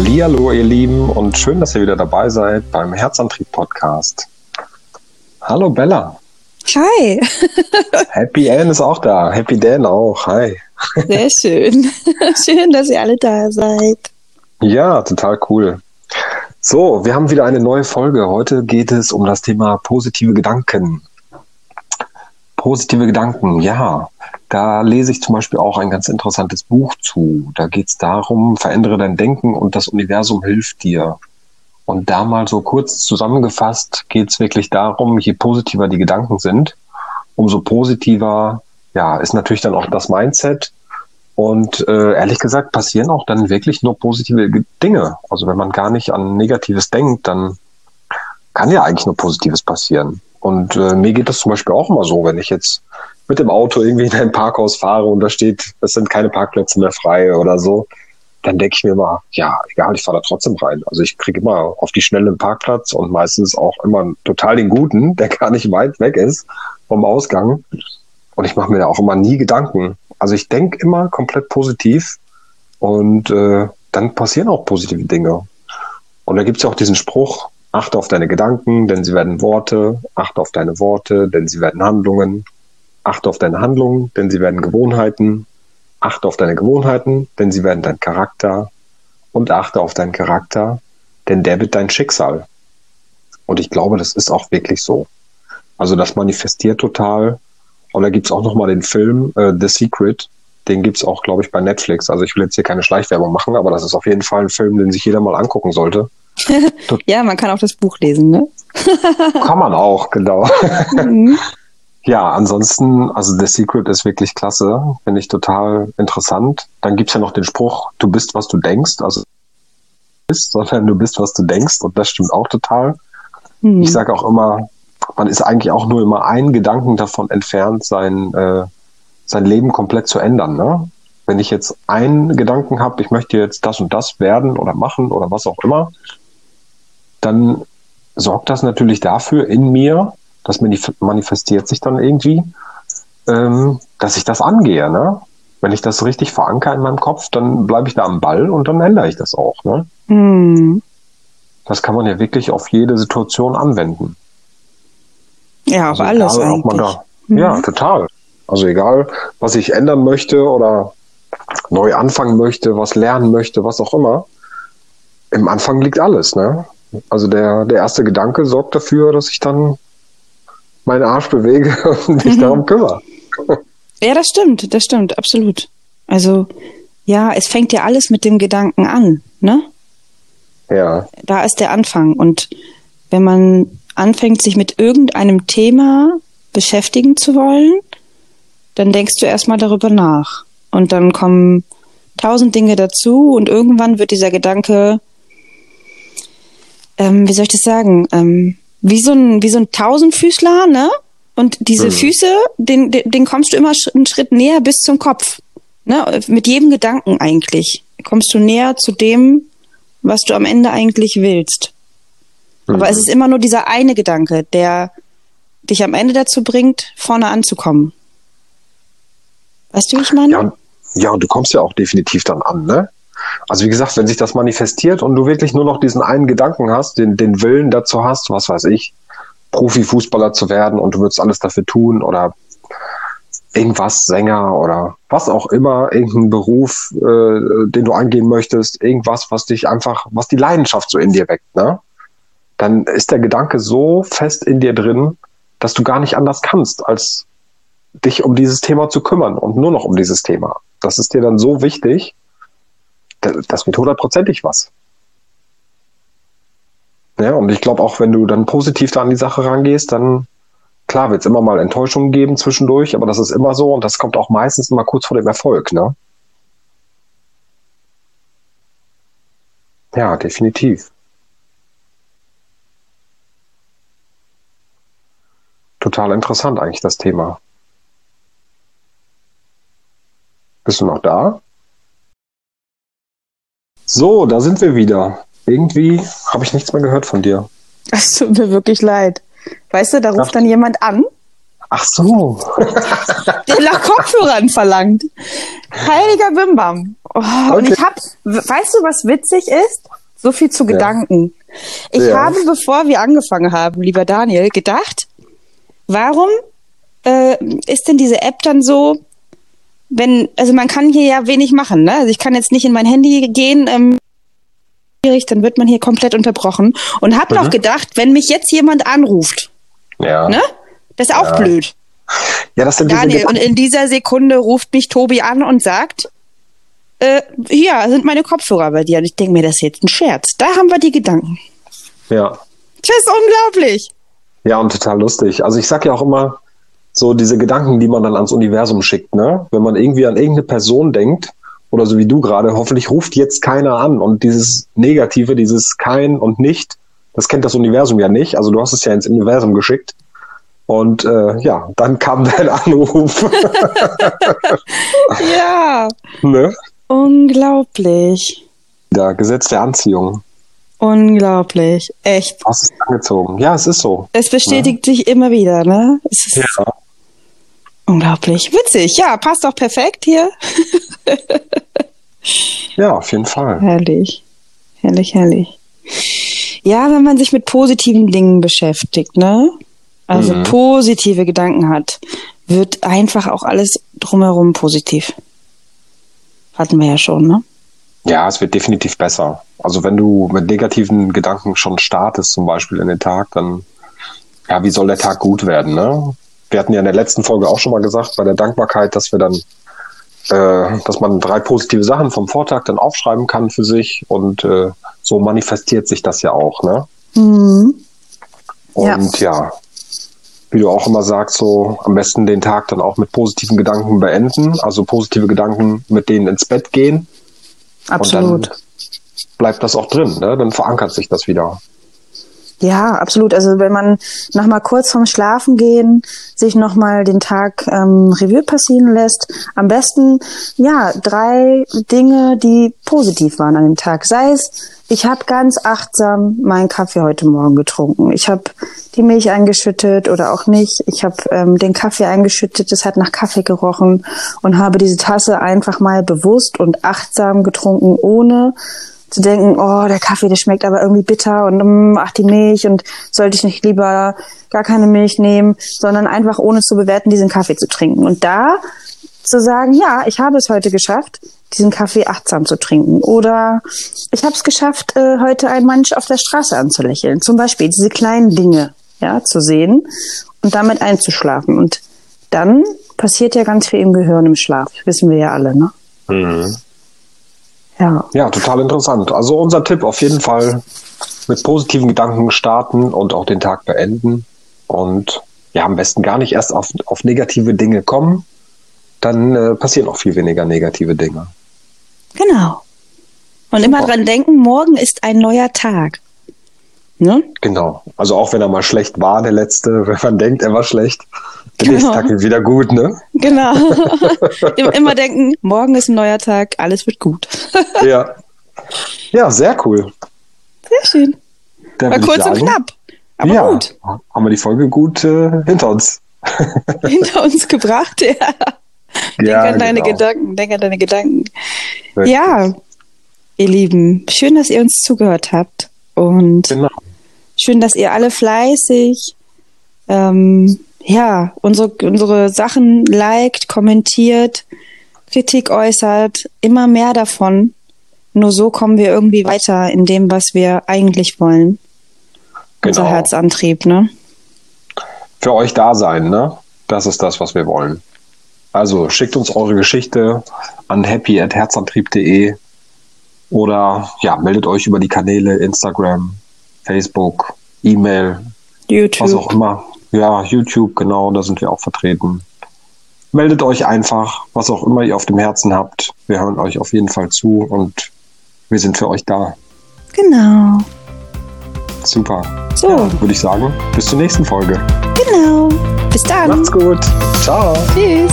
Hallihallo, ihr Lieben, und schön, dass ihr wieder dabei seid beim Herzantrieb-Podcast. Hallo Bella. Hi. Happy Ann ist auch da. Happy Dan auch. Hi. Sehr schön. Schön, dass ihr alle da seid. Ja, total cool. So, wir haben wieder eine neue Folge. Heute geht es um das Thema positive Gedanken. Positive Gedanken, ja. Da lese ich zum Beispiel auch ein ganz interessantes Buch zu. Da geht es darum, verändere dein Denken und das Universum hilft dir. Und da mal so kurz zusammengefasst geht es wirklich darum, je positiver die Gedanken sind, umso positiver ja, ist natürlich dann auch das Mindset. Und äh, ehrlich gesagt passieren auch dann wirklich nur positive Dinge. Also wenn man gar nicht an Negatives denkt, dann kann ja eigentlich nur Positives passieren. Und äh, mir geht das zum Beispiel auch immer so, wenn ich jetzt mit dem Auto irgendwie in ein Parkhaus fahre und da steht, es sind keine Parkplätze mehr frei oder so, dann denke ich mir immer, ja, egal, ich fahre da trotzdem rein. Also ich kriege immer auf die Schnelle einen Parkplatz und meistens auch immer total den guten, der gar nicht weit weg ist vom Ausgang. Und ich mache mir da auch immer nie Gedanken. Also ich denke immer komplett positiv und äh, dann passieren auch positive Dinge. Und da gibt es ja auch diesen Spruch, achte auf deine Gedanken, denn sie werden Worte, achte auf deine Worte, denn sie werden Handlungen, achte auf deine Handlungen, denn sie werden Gewohnheiten, achte auf deine Gewohnheiten, denn sie werden dein Charakter und achte auf deinen Charakter, denn der wird dein Schicksal. Und ich glaube, das ist auch wirklich so. Also das manifestiert total und da gibt's auch noch mal den Film äh, The Secret. Den gibt's auch, glaube ich, bei Netflix. Also ich will jetzt hier keine Schleichwerbung machen, aber das ist auf jeden Fall ein Film, den sich jeder mal angucken sollte. ja, man kann auch das Buch lesen, ne? kann man auch, genau. Mhm. Ja, ansonsten, also The Secret ist wirklich klasse, finde ich total interessant. Dann gibt's ja noch den Spruch, du bist, was du denkst. Also bist, sondern du bist, was du denkst. Und das stimmt auch total. Mhm. Ich sage auch immer, man ist eigentlich auch nur immer einen Gedanken davon entfernt, sein, äh, sein Leben komplett zu ändern. Ne? Wenn ich jetzt einen Gedanken habe, ich möchte jetzt das und das werden oder machen oder was auch immer, dann sorgt das natürlich dafür in mir, das manifestiert sich dann irgendwie, ähm, dass ich das angehe. Ne? Wenn ich das richtig verankere in meinem Kopf, dann bleibe ich da am Ball und dann ändere ich das auch. Ne? Mm. Das kann man ja wirklich auf jede Situation anwenden. Ja, auf also alles egal, eigentlich. Da, mhm. Ja, total. Also egal, was ich ändern möchte oder neu anfangen möchte, was lernen möchte, was auch immer. Im Anfang liegt alles, ne? Also der, der erste Gedanke sorgt dafür, dass ich dann meinen Arsch bewege und mich mhm. darum kümmere. Ja, das stimmt, das stimmt, absolut. Also, ja, es fängt ja alles mit dem Gedanken an, ne? Ja. Da ist der Anfang. Und wenn man anfängt, sich mit irgendeinem Thema beschäftigen zu wollen, dann denkst du erstmal darüber nach. Und dann kommen tausend Dinge dazu und irgendwann wird dieser Gedanke, ähm, wie soll ich das sagen, ähm, wie so ein, wie so ein Tausendfüßler, ne? Und diese mhm. Füße, den, den, den kommst du immer einen Schritt näher bis zum Kopf. Ne? Mit jedem Gedanken eigentlich kommst du näher zu dem, was du am Ende eigentlich willst. Aber es mhm. ist immer nur dieser eine Gedanke, der dich am Ende dazu bringt, vorne anzukommen. Weißt du, wie ich meine? Ja, ja, und du kommst ja auch definitiv dann an, ne? Also wie gesagt, wenn sich das manifestiert und du wirklich nur noch diesen einen Gedanken hast, den, den Willen dazu hast, was weiß ich, Profifußballer zu werden und du würdest alles dafür tun oder irgendwas, Sänger oder was auch immer, irgendeinen Beruf, äh, den du angehen möchtest, irgendwas, was dich einfach, was die Leidenschaft so in dir weckt, ne? dann ist der Gedanke so fest in dir drin, dass du gar nicht anders kannst, als dich um dieses Thema zu kümmern und nur noch um dieses Thema. Das ist dir dann so wichtig, das wird hundertprozentig was. Ja, und ich glaube auch, wenn du dann positiv da an die Sache rangehst, dann klar wird es immer mal Enttäuschungen geben zwischendurch, aber das ist immer so und das kommt auch meistens immer kurz vor dem Erfolg, ne? Ja, definitiv. total interessant eigentlich, das Thema. Bist du noch da? So, da sind wir wieder. Irgendwie habe ich nichts mehr gehört von dir. Es tut mir wirklich leid. Weißt du, da ruft Ach. dann jemand an. Ach so. der nach Kopfhörern verlangt. Heiliger Bimbam. Oh, Und ich hab, weißt du, was witzig ist? So viel zu Gedanken. Ich Ja. habe, bevor wir angefangen haben, lieber Daniel, gedacht, warum äh, ist denn diese App dann so, wenn, also man kann hier ja wenig machen, ne? Also ich kann jetzt nicht in mein Handy gehen, ähm, schwierig, dann wird man hier komplett unterbrochen. Und habe noch gedacht, wenn mich jetzt jemand anruft, Ja. ne? Das ist auch blöd. Ja, das sind Daniel, und in dieser Sekunde ruft mich Tobi an und sagt, äh, hier sind meine Kopfhörer bei dir. Und ich denke mir, das ist jetzt ein Scherz. Da haben wir die Gedanken. Ja. Das ist unglaublich. Ja, und total lustig. Also ich sag ja auch immer, so diese Gedanken, die man dann ans Universum schickt, ne? Wenn man irgendwie an irgendeine Person denkt, oder so wie du gerade, hoffentlich ruft jetzt keiner an. Und dieses Negative, dieses kein und nicht, das kennt das Universum ja nicht. Also du hast es ja ins Universum geschickt. Und äh, ja, dann kam dein Anruf. Ja, ne? unglaublich. Ja, Gesetz der Anziehung. Unglaublich. Echt. Hast es angezogen. Ja, es ist so. Es bestätigt sich immer wieder, ne? Es ist Ja. unglaublich. Witzig. Ja, passt doch perfekt hier. Ja, auf jeden Fall. Herrlich. Herrlich, herrlich. Ja, wenn man sich mit positiven Dingen beschäftigt, ne? Also Mhm. positive Gedanken hat, wird einfach auch alles drumherum positiv. Hatten wir ja schon, ne? Ja, es wird definitiv besser. Also wenn du mit negativen Gedanken schon startest, zum Beispiel in den Tag, dann, ja, wie soll der Tag gut werden, ne? Wir hatten ja in der letzten Folge auch schon mal gesagt, bei der Dankbarkeit, dass wir dann, äh, dass man drei positive Sachen vom Vortag dann aufschreiben kann für sich und äh, so manifestiert sich das ja auch, ne? Mhm. Ja. Und ja. wie du auch immer sagst, so am besten den Tag dann auch mit positiven Gedanken beenden, also positive Gedanken mit denen ins Bett gehen. Absolut. Und dann bleibt das auch drin, ne? Dann verankert sich das wieder. Ja, absolut. Also wenn man noch mal kurz vorm Schlafen gehen sich noch mal den Tag ähm, Revue passieren lässt, am besten ja drei Dinge, die positiv waren an dem Tag. Sei es, ich habe ganz achtsam meinen Kaffee heute Morgen getrunken. Ich habe die Milch eingeschüttet oder auch nicht. Ich habe ähm, den Kaffee eingeschüttet. Es hat nach Kaffee gerochen und habe diese Tasse einfach mal bewusst und achtsam getrunken, ohne zu denken, oh, der Kaffee, der schmeckt aber irgendwie bitter und mm, ach, die Milch und sollte ich nicht lieber gar keine Milch nehmen, sondern einfach ohne zu bewerten, diesen Kaffee zu trinken. Und da zu sagen, ja, ich habe es heute geschafft, diesen Kaffee achtsam zu trinken. Oder ich habe es geschafft, äh, heute einen Mensch auf der Straße anzulächeln. Zum Beispiel diese kleinen Dinge ja, zu sehen und damit einzuschlafen. Und dann passiert ja ganz viel im Gehirn im Schlaf. Wissen wir ja alle, ne? Ja. Ja, total interessant. Also unser Tipp auf jeden Fall mit positiven Gedanken starten und auch den Tag beenden. Und ja, am besten gar nicht erst auf, auf negative Dinge kommen. Dann äh, passieren auch viel weniger negative Dinge. Genau. Und immer dran denken, morgen ist ein neuer Tag. Ne? Genau. Also auch wenn er mal schlecht war, der letzte, wenn man denkt, er war schlecht, der Genau. nächste Tag ist wieder gut, ne? Genau. immer, denken, morgen ist ein neuer Tag, alles wird gut. Ja. Ja, sehr cool. Sehr schön. Dann War kurz und sagen, knapp. Aber ja, gut. haben wir die Folge gut äh, hinter uns. Hinter uns gebracht, ja. Denk Ja, an deine genau. Gedanken, denk an deine Gedanken. Richtig. Ja, ihr Lieben, schön, dass ihr uns zugehört habt. Und Genau. schön, dass ihr alle fleißig ähm, ja, unsere, unsere Sachen liked, kommentiert, Kritik äußert, immer mehr davon. Nur so kommen wir irgendwie weiter in dem, was wir eigentlich wollen. Unser Genau. Herzantrieb, ne? Für euch da sein, ne? Das ist das, was wir wollen. Also schickt uns eure Geschichte an happy@herzantrieb.de oder ja, meldet euch über die Kanäle Instagram, Facebook, E-Mail, YouTube. was auch immer. Ja, YouTube, genau, da sind wir auch vertreten. Meldet euch einfach, was auch immer ihr auf dem Herzen habt. Wir hören euch auf jeden Fall zu und wir sind für euch da. Genau. Super. So, Würde ich sagen, bis zur nächsten Folge. genau. Bis dann. Macht's gut. Ciao. Tschüss.